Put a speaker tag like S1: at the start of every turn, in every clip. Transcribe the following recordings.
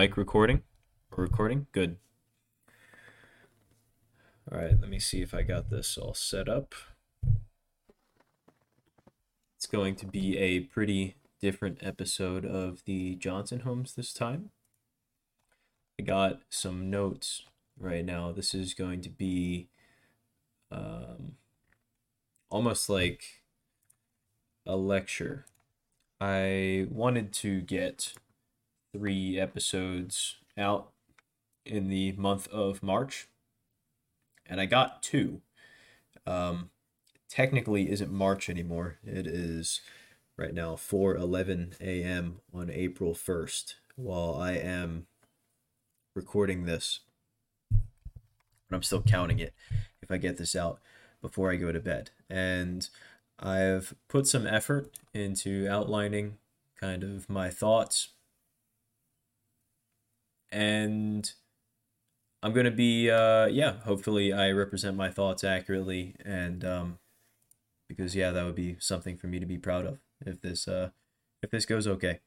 S1: Mic recording. Recording. Good. All right, let me see if I got this all set up. It's going to be a pretty different episode of the Johnson Homes this time. I got some notes right now. This is going to be um, almost like a lecture. I wanted to get three episodes out in the month of March, and I got two. Um, technically, isn't March anymore. It is right now 4:11 a.m. on April 1st, while I am recording this. But I'm still counting it if I get this out before I go to bed. And I've put some effort into outlining kind of my thoughts and I'm gonna be uh yeah, hopefully I represent my thoughts accurately and um because yeah, that would be something for me to be proud of if this uh if this goes okay.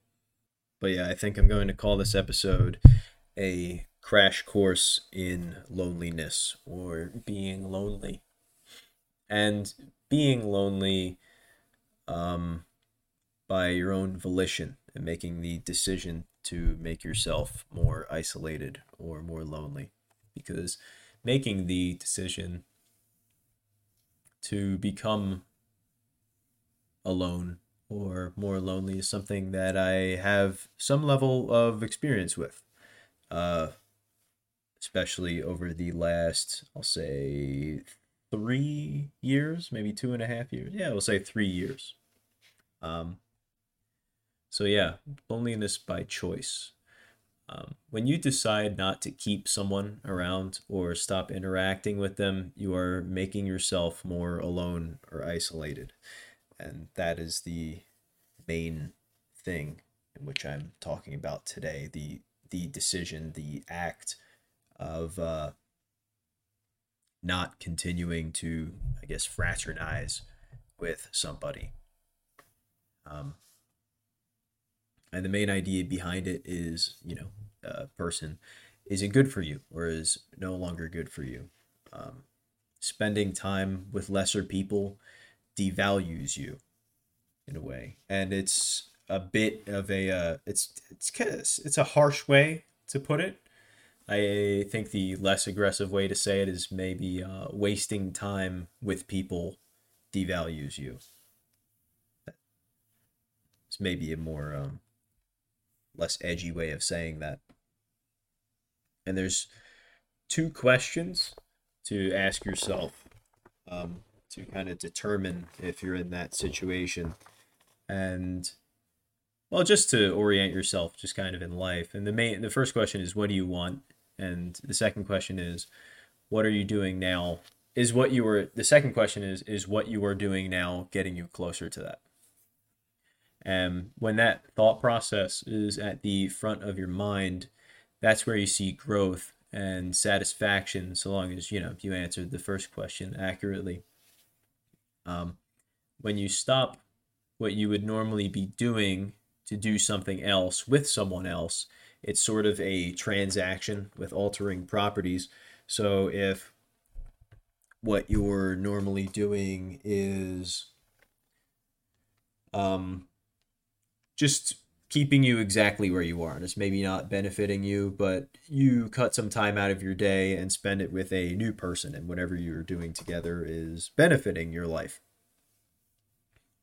S1: But yeah, I think I'm going to call this episode a crash course in loneliness or being lonely. And being lonely um by your own volition and making the decision to make yourself more isolated or more lonely because making the decision to become alone or more lonely is something that I have some level of experience with, uh, especially over the last, I'll say, three years, maybe two and a half years. Yeah, we'll say three years. Um, so, yeah, loneliness by choice. Um, when you decide not to keep someone around or stop interacting with them, you are making yourself more alone or isolated. And that is the main thing in which I'm talking about today the, the decision, the act of uh, not continuing to, I guess, fraternize with somebody. Um, and the main idea behind it is you know a person is it good for you or is no longer good for you. Um, spending time with lesser people devalues you in a way. And it's a bit of a uh, it's it's it's a harsh way to put it. I think the less aggressive way to say it is maybe uh, wasting time with people devalues you. It's maybe a more um, less edgy way of saying that. And there's two questions to ask yourself um, to kind of determine if you're in that situation. And well, just to orient yourself, just kind of in life. And the main, the first question is, what do you want? And the second question is, what are you doing now? Is what you were. The second question is, is what you are doing now getting you closer to that? And when that thought process is at the front of your mind, that's where you see growth and satisfaction, so long as you know you answered the first question accurately. Um, when you stop what you would normally be doing to do something else with someone else, it's sort of a transaction with altering properties. So if what you're normally doing is um, just keeping you exactly where you are. And it's maybe not benefiting you, but you cut some time out of your day and spend it with a new person, and whatever you're doing together is benefiting your life.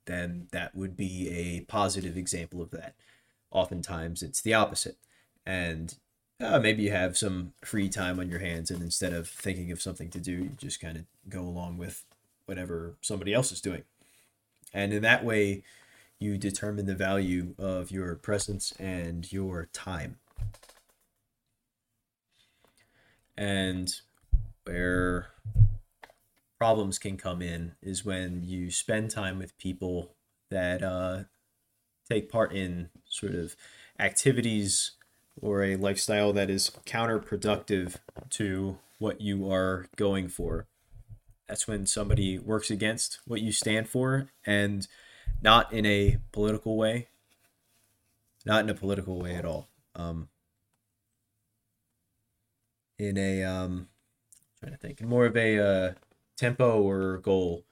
S1: Then that would be a positive example of that. Oftentimes it's the opposite. And uh, maybe you have some free time on your hands, and instead of thinking of something to do, you just kind of go along with whatever somebody else is doing. And in that way, you determine the value of your presence and your time. And where problems can come in is when you spend time with people that uh, take part in sort of activities or a lifestyle that is counterproductive to what you are going for. That's when somebody works against what you stand for and not in a political way, not in a political way at all. Um, in a um trying to think in more of a uh, tempo or goal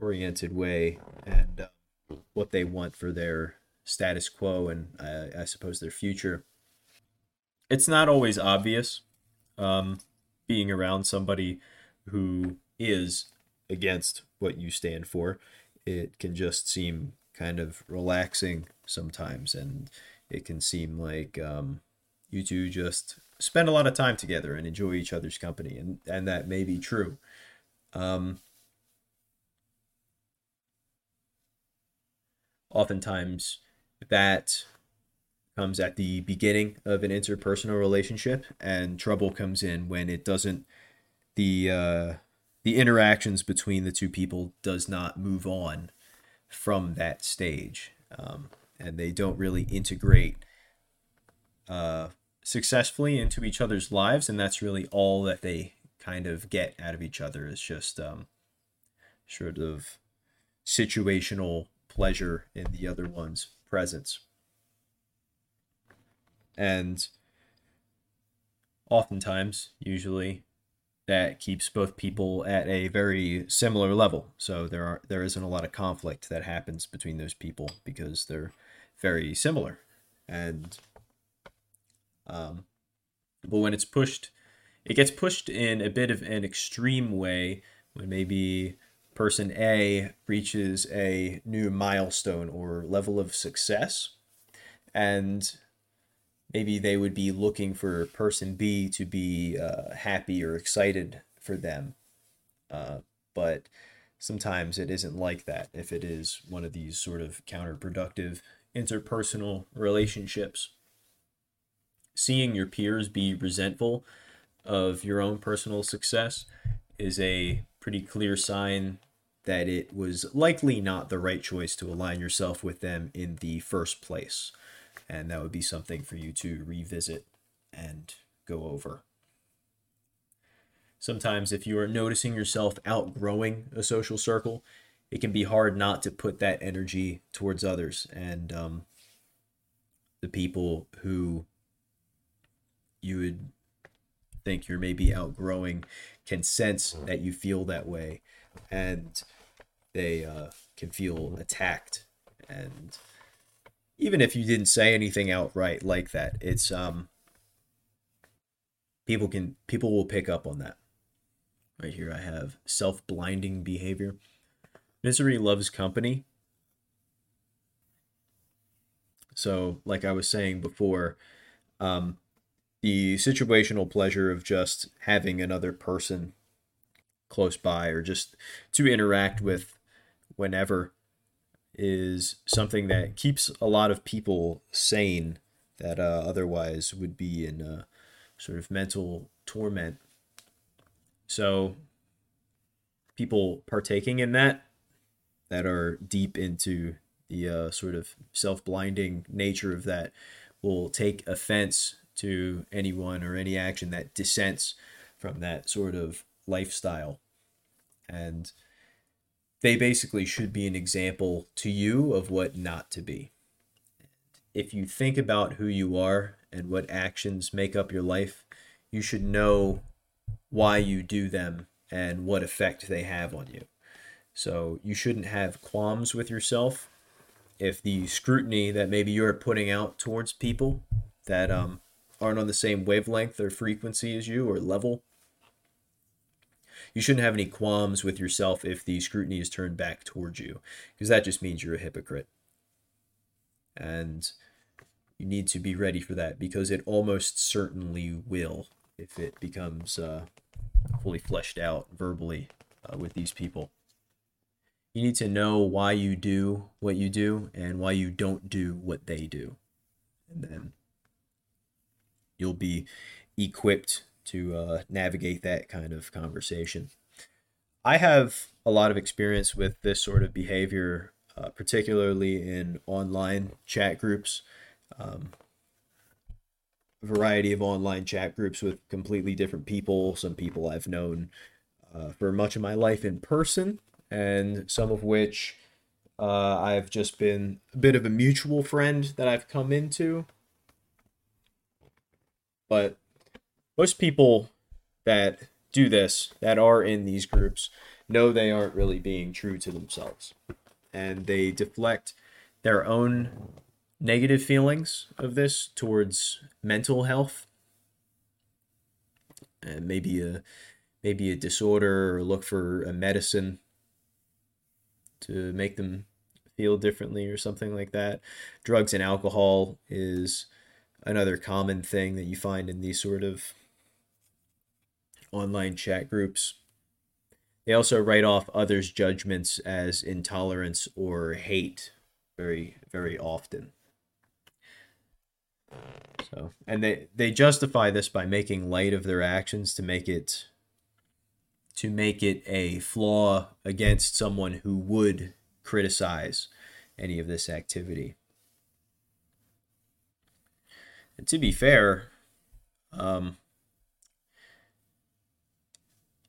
S1: oriented way and uh, what they want for their status quo and I, I suppose their future. It's not always obvious um, being around somebody who is against what you stand for. It can just seem kind of relaxing sometimes, and it can seem like um, you two just spend a lot of time together and enjoy each other's company, and and that may be true. Um, oftentimes, that comes at the beginning of an interpersonal relationship, and trouble comes in when it doesn't the uh, the interactions between the two people does not move on from that stage, um, and they don't really integrate uh, successfully into each other's lives, and that's really all that they kind of get out of each other is just um, sort of situational pleasure in the other one's presence. And oftentimes, usually, that keeps both people at a very similar level. So there are there isn't a lot of conflict that happens between those people because they're very similar. And um, but when it's pushed, it gets pushed in a bit of an extreme way when maybe person A reaches a new milestone or level of success, and maybe they would be looking for person B to be uh, happy or excited for them. Uh, but sometimes it isn't like that if it is one of these sort of counterproductive interpersonal relationships. Seeing your peers be resentful of your own personal success is a pretty clear sign that it was likely not the right choice to align yourself with them in the first place. And that would be something for you to revisit and go over. Sometimes, if you are noticing yourself outgrowing a social circle, it can be hard not to put that energy towards others and um, the people who you would think you're maybe outgrowing can sense that you feel that way and they uh, can feel attacked and even if you didn't say anything outright like that it's um people can people will pick up on that. Right here i have self-blinding behavior. Misery loves company. So like i was saying before um the situational pleasure of just having another person close by or just to interact with whenever is something that keeps a lot of people sane that uh, otherwise would be in uh, sort of mental torment. So, people partaking in that that are deep into the uh, sort of self blinding nature of that will take offense to anyone or any action that dissents from that sort of lifestyle. And they basically should be an example to you of what not to be. If you think about who you are and what actions make up your life, you should know why you do them and what effect they have on you. So you shouldn't have qualms with yourself if the scrutiny that maybe you're putting out towards people that um, aren't on the same wavelength or frequency as you or level. You shouldn't have any qualms with yourself if the scrutiny is turned back towards you, because that just means you're a hypocrite. And you need to be ready for that because it almost certainly will if it becomes uh, fully fleshed out verbally uh, with these people. You need to know why you do what you do and why you don't do what they do. And then you'll be equipped to uh, navigate that kind of conversation. I have a lot of experience with this sort of behavior, uh, particularly in online chat groups. Um, variety of online chat groups with completely different people. Some people I've known uh, for much of my life in person, and some of which uh, I've just been a bit of a mutual friend that I've come into but most people that do this, that are in these groups, know they aren't really being true to themselves. And they deflect their own negative feelings of this towards mental health and maybe a maybe a disorder or look for a medicine to make them feel differently or something like that. Drugs and alcohol is another common thing that you find in these sort of online chat groups. They also write off others' judgments as intolerance or hate very, very often. So, and they they justify this by making light of their actions to make it to make it a flaw against someone who would criticize any of this activity. And to be fair, um,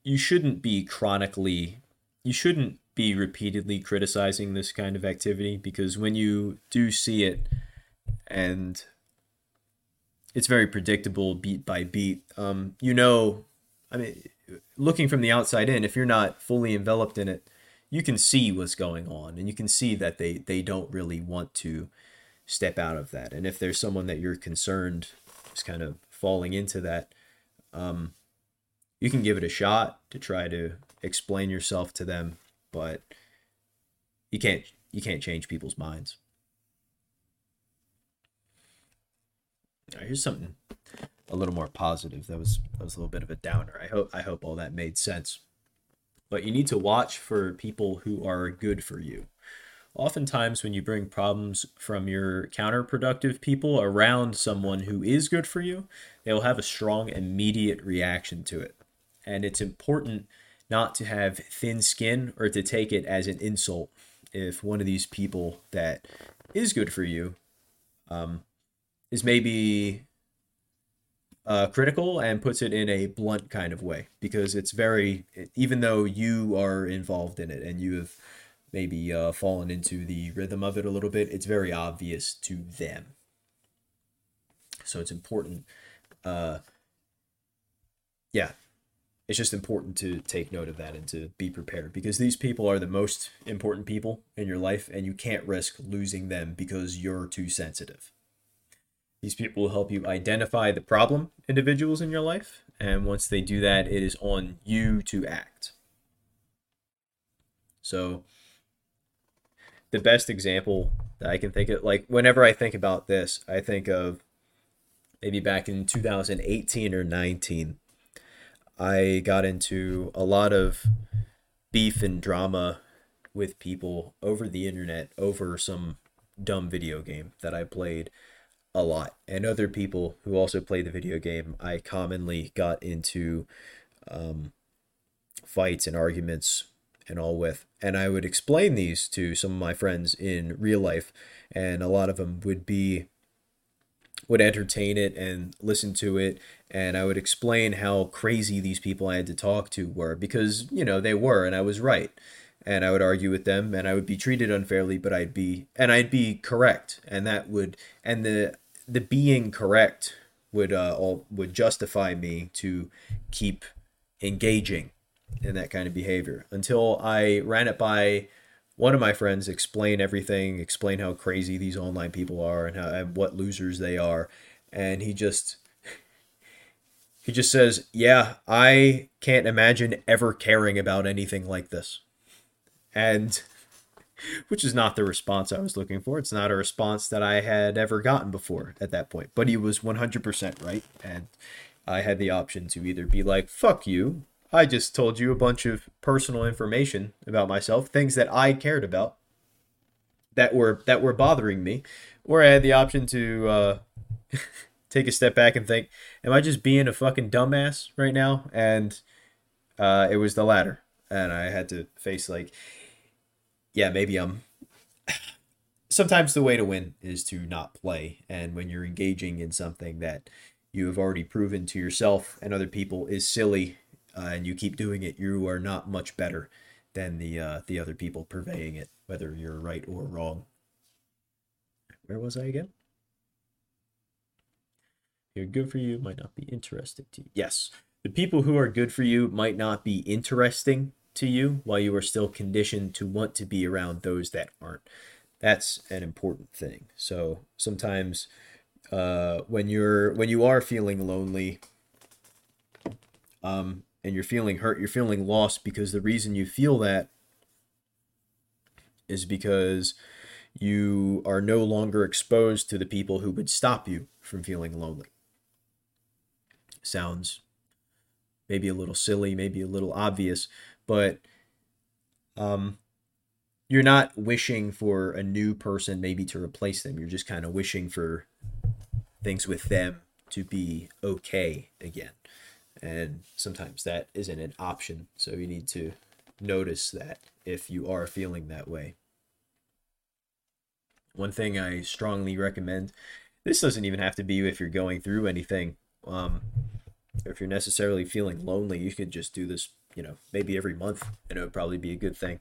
S1: you shouldn't be chronically, you shouldn't be repeatedly criticizing this kind of activity because when you do see it and it's very predictable beat by beat, um, you know, I mean, looking from the outside in, if you're not fully enveloped in it, you can see what's going on and you can see that they they don't really want to step out of that. And if there's someone that you're concerned is kind of falling into that um, you can give it a shot to try to explain yourself to them but you can't you can't change people's minds right, here's something a little more positive that was that was a little bit of a downer i hope i hope all that made sense but you need to watch for people who are good for you. Oftentimes, when you bring problems from your counterproductive people around someone who is good for you, they will have a strong immediate reaction to it. And it's important not to have thin skin or to take it as an insult if one of these people that is good for you um, is maybe uh, critical and puts it in a blunt kind of way. Because it's very even though you are involved in it and you have maybe uh, fallen into the rhythm of it a little bit it's very obvious to them. So it's important uh, yeah it's just important to take note of that and to be prepared because these people are the most important people in your life and you can't risk losing them because you're too sensitive these people will help you identify the problem individuals in your life. And once they do that, it is on you to act. So, the best example that I can think of, like, whenever I think about this, I think of maybe back in 2018 or 19. I got into a lot of beef and drama with people over the internet over some dumb video game that I played a lot. And other people who also play the video game, I commonly got into um, fights and arguments and all with. And I would explain these to some of my friends in real life, and a lot of them would be would entertain it and listen to it and I would explain how crazy these people I had to talk to were because you know they were and I was right. And I would argue with them and I would be treated unfairly but I'd be and I'd be correct and that would and the the being correct would uh, all, would justify me to keep engaging in that kind of behavior. Until I ran it by one of my friends, explain everything, explain how crazy these online people are and how and what losers they are, and he just he just says, "Yeah, I can't imagine ever caring about anything like this," and which is not the response I was looking for. It's not a response that I had ever gotten before at that point. But he was 100% right. And I had the option to either be like, fuck you. I just told you a bunch of personal information about myself, things that I cared about that were that were bothering me, or I had the option to uh, take a step back and think, am I just being a fucking dumbass right now? And uh, it was the latter, and I had to face like, yeah, maybe I'm. Sometimes the way to win is to not play, and when you're engaging in something that you have already proven to yourself and other people is silly, uh, and you keep doing it, you are not much better than the uh, the other people purveying it, whether you're right or wrong. Where was I again? who are good for you might not be interesting to you. Yes, the people who are good for you might not be interesting to you while you are still conditioned to want to be around those that aren't. That's an important thing. So sometimes uh, when you're when you are feeling lonely um, and you're feeling hurt, you're feeling lost because the reason you feel that is because you are no longer exposed to the people who would stop you from feeling lonely. Sounds maybe a little silly, maybe a little obvious, but um, you're not wishing for a new person maybe to replace them. You're just kind of wishing for things with them to be okay again. And sometimes that isn't an option. So you need to notice that if you are feeling that way. One thing I strongly recommend this doesn't even have to be if you're going through anything. Um, if you're necessarily feeling lonely, you could just do this, you know, maybe every month, and it would probably be a good thing.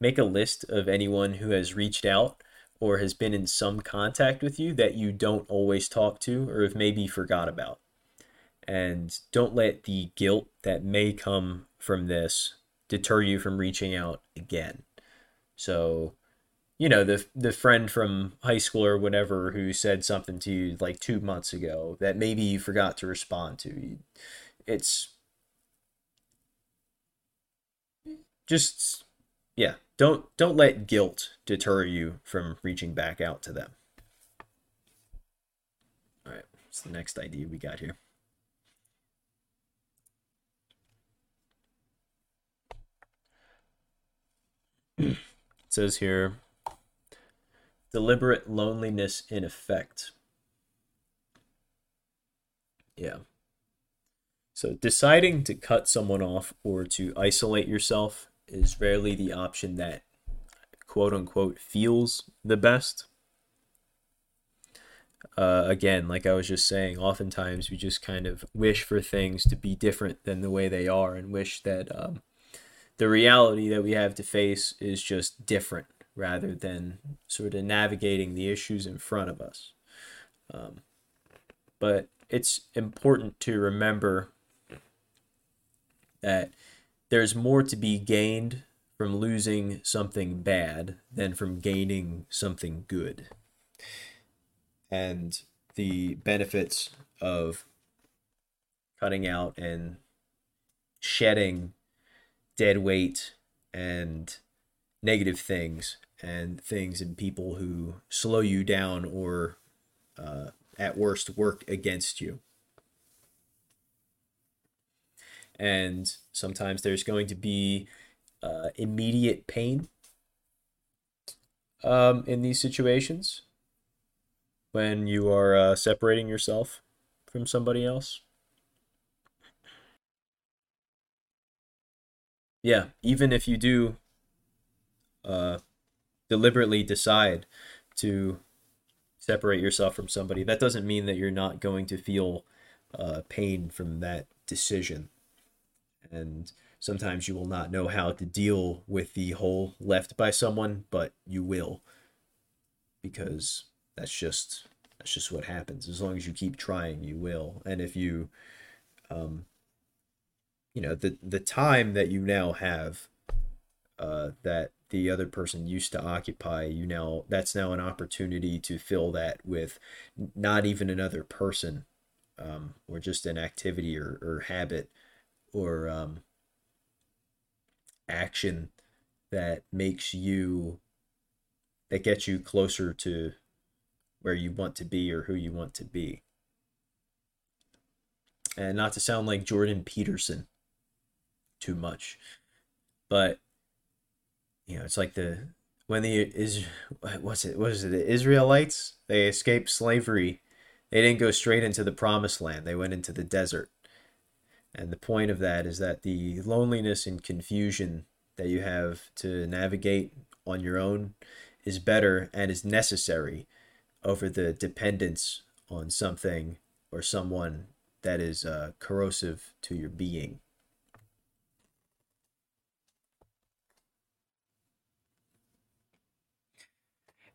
S1: Make a list of anyone who has reached out or has been in some contact with you that you don't always talk to or have maybe forgot about. And don't let the guilt that may come from this deter you from reaching out again. So, you know, the the friend from high school or whatever who said something to you like 2 months ago that maybe you forgot to respond to. It's just yeah, don't don't let guilt deter you from reaching back out to them. All right, what's the next idea we got here? It says here deliberate loneliness in effect. Yeah. So deciding to cut someone off or to isolate yourself is rarely the option that quote unquote feels the best. Uh, again, like I was just saying, oftentimes we just kind of wish for things to be different than the way they are and wish that um, the reality that we have to face is just different rather than sort of navigating the issues in front of us. Um, but it's important to remember that there's more to be gained from losing something bad than from gaining something good. And the benefits of cutting out and shedding dead weight and negative things and things and people who slow you down or uh, at worst work against you and sometimes there's going to be uh, immediate pain um, in these situations when you are uh, separating yourself from somebody else. Yeah, even if you do uh, deliberately decide to separate yourself from somebody, that doesn't mean that you're not going to feel uh, pain from that decision. And sometimes you will not know how to deal with the hole left by someone but you will. Because that's just that's just what happens. As long as you keep trying you will. And if you um you know the the time that you now have uh that the other person used to occupy you now that's now an opportunity to fill that with not even another person um, or just an activity or, or habit or um, action that makes you that gets you closer to where you want to be or who you want to be. And not to sound like Jordan Peterson too much, but you know, it's like the when the is what's it was it the Israelites they escaped slavery, they didn't go straight into the promised land. They went into the desert. And the point of that is that the loneliness and confusion that you have to navigate on your own is better and is necessary over the dependence on something or someone that is uh, corrosive to your being.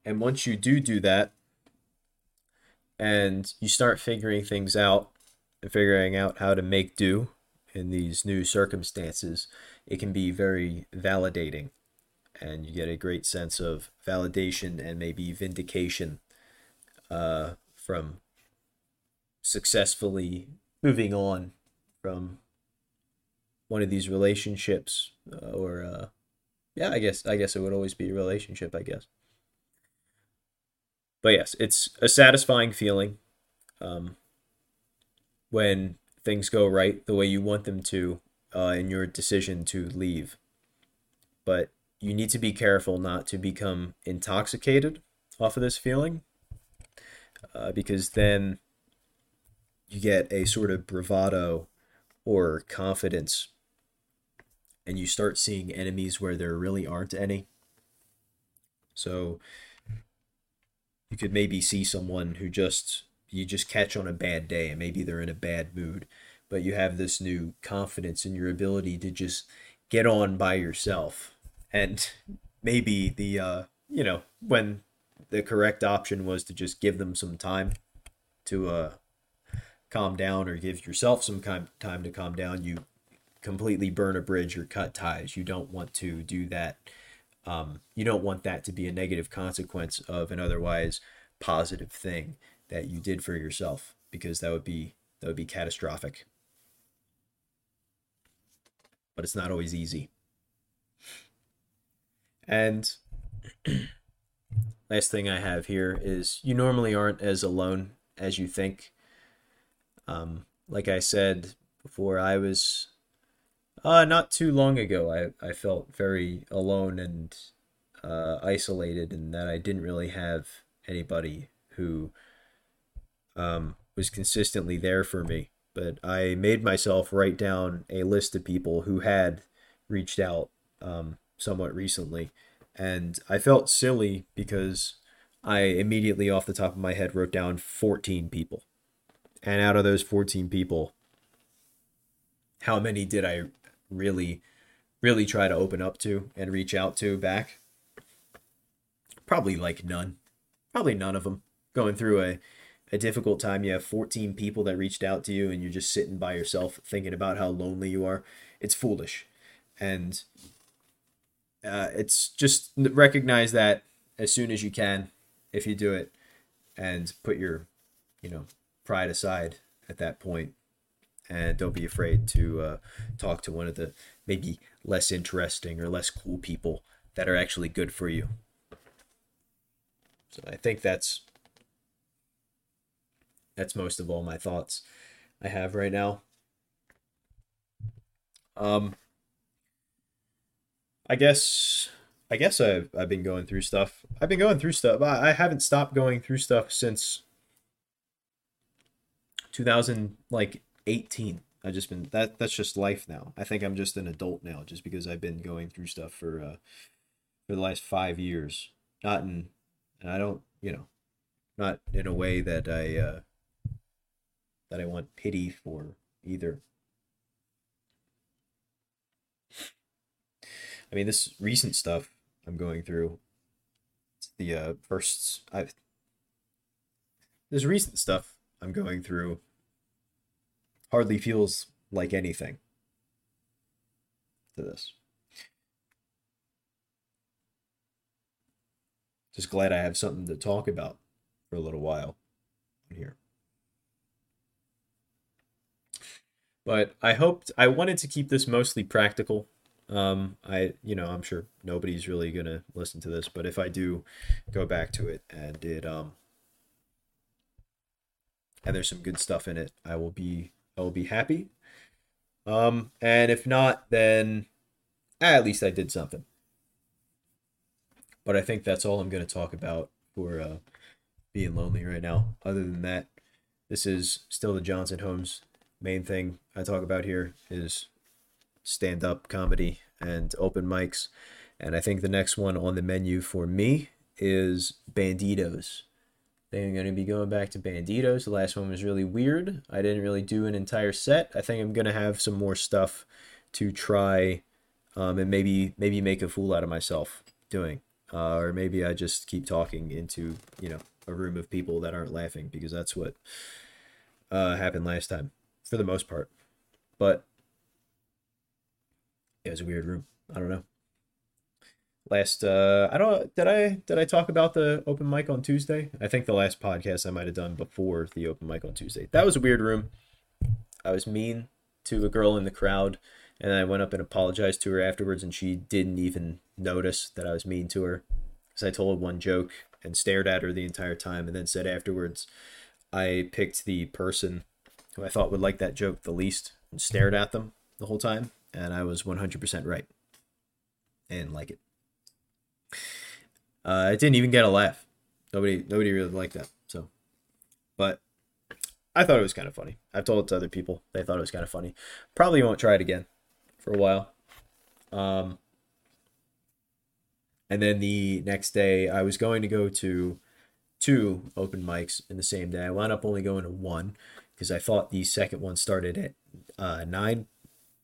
S1: And once you do do that, and you start figuring things out and figuring out how to make do in these new circumstances, it can be very validating. And you get a great sense of validation and maybe vindication uh, from successfully moving on from one of these relationships uh, or uh, yeah i guess i guess it would always be a relationship i guess but yes it's a satisfying feeling um, when things go right the way you want them to uh, in your decision to leave but you need to be careful not to become intoxicated off of this feeling uh, because then you get a sort of bravado or confidence and you start seeing enemies where there really aren't any. So you could maybe see someone who just you just catch on a bad day and maybe they're in a bad mood, but you have this new confidence in your ability to just get on by yourself. And maybe the uh you know, when the correct option was to just give them some time to uh calm down or give yourself some time to calm down, you completely burn a bridge or cut ties. You don't want to do that. Um, you don't want that to be a negative consequence of an otherwise positive thing that you did for yourself because that would be that would be catastrophic. But it's not always easy. And last thing I have here is you normally aren't as alone as you think. Um, like I said before, I was uh, not too long ago, I, I felt very alone and uh, isolated, and that I didn't really have anybody who um, was consistently there for me. But I made myself write down a list of people who had reached out um, somewhat recently, and I felt silly because I immediately off the top of my head wrote down 14 people. And out of those 14 people, how many did I really, really try to open up to and reach out to back? Probably like none. Probably none of them. Going through a, a difficult time, you have 14 people that reached out to you and you're just sitting by yourself thinking about how lonely you are. It's foolish. And uh, it's just recognize that as soon as you can, if you do it, and put your, you know, pride aside at that point and don't be afraid to uh, talk to one of the maybe less interesting or less cool people that are actually good for you. So I think that's that's most of all my thoughts I have right now. Um I guess I guess I've I've been going through stuff. I've been going through stuff. I, I haven't stopped going through stuff since 2000 like 18. I've just been that that's just life now. I think I'm just an adult now just because I've been going through stuff for uh for the last 5 years. Not in and I don't, you know, not in a way that I uh that I want pity for either. I mean, this recent stuff I'm going through, the uh, first I've. This recent stuff I'm going through hardly feels like anything to this. Just glad I have something to talk about for a little while here. But I hoped I wanted to keep this mostly practical. Um, I you know I'm sure nobody's really gonna listen to this, but if I do go back to it and it um and there's some good stuff in it, I will be I will be happy. Um, and if not, then at least I did something. But I think that's all I'm going to talk about for uh, being lonely right now. Other than that, this is still the Johnson Homes. Main thing I talk about here is stand up comedy and open mics. And I think the next one on the menu for me is Banditos. Then I'm going to be going back to Banditos. The last one was really weird. I didn't really do an entire set. I think I'm going to have some more stuff to try um, and maybe maybe make a fool out of myself doing. Uh, or maybe I just keep talking into, you know, a room of people that aren't laughing because that's what uh, happened last time for the most part. But it was a weird room. I don't know. Last uh I don't did I did I talk about the open mic on Tuesday? I think the last podcast I might have done before the open mic on Tuesday. That was a weird room. I was mean to a girl in the crowd and I went up and apologized to her afterwards and she didn't even notice that I was mean to her cuz I told one joke and stared at her the entire time and then said afterwards I picked the person who I thought would like that joke the least and stared at them the whole time and I was 100% right. And like it. Uh, it didn't even get a laugh. Nobody nobody really liked that. So, but I thought it was kind of funny. I've told it to other people. They thought it was kind of funny. Probably won't try it again for a while. Um, and then the next day, I was going to go to two open mics in the same day. I wound up only going to one because I thought the second one started at uh, nine,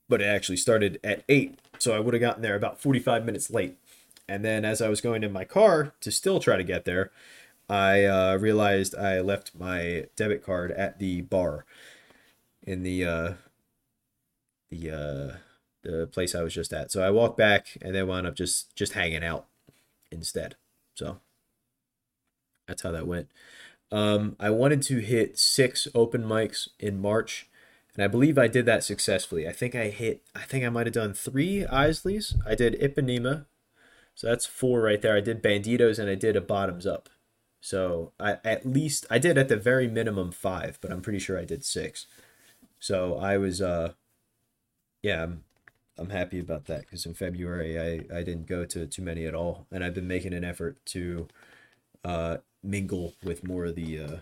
S1: but it actually started at eight. So I would have gotten there about 45 minutes late. And then as I was going in my car to still try to get there, I uh, realized I left my debit card at the bar in the uh, the uh, the place I was just at. So I walked back and then wound up just just hanging out instead. So that's how that went. Um, I wanted to hit six open mics in March, and I believe I did that successfully. I think I hit. I think I might have done three Isleys. I did Ipanema, so that's four right there. I did Banditos and I did a Bottoms Up. So I at least I did at the very minimum five, but I'm pretty sure I did six. So I was uh, yeah, I'm I'm happy about that because in February I I didn't go to too many at all, and I've been making an effort to uh mingle with more of the uh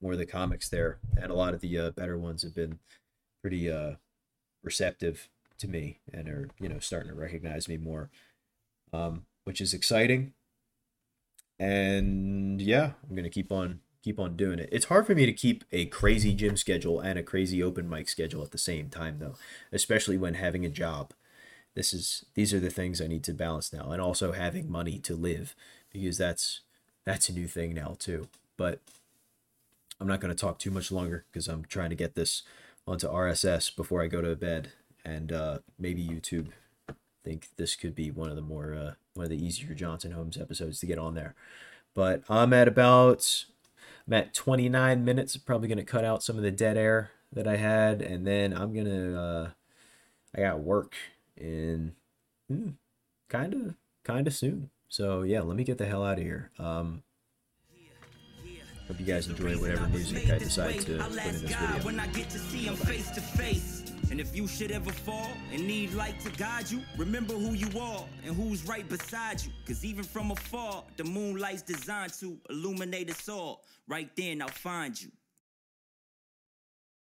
S1: more of the comics there, and a lot of the uh, better ones have been pretty uh receptive to me and are you know starting to recognize me more, um, which is exciting. And yeah, I'm gonna keep on keep on doing it. It's hard for me to keep a crazy gym schedule and a crazy open mic schedule at the same time though, especially when having a job. This is these are the things I need to balance now and also having money to live because that's that's a new thing now too. But I'm not going to talk too much longer because I'm trying to get this onto RSS before I go to bed and uh, maybe YouTube. Think this could be one of the more uh, one of the easier Johnson Homes episodes to get on there. But I'm at about I'm at 29 minutes. Probably gonna cut out some of the dead air that I had, and then I'm gonna uh, I got work in kind of kind of soon. So yeah, let me get the hell out of here. Um, hope you guys enjoy whatever music I decide to put in this video. And if you should ever fall and need light to guide you, remember who you are and who's right beside you. Cause even from afar, the moonlight's designed to illuminate us all. Right then, I'll find you.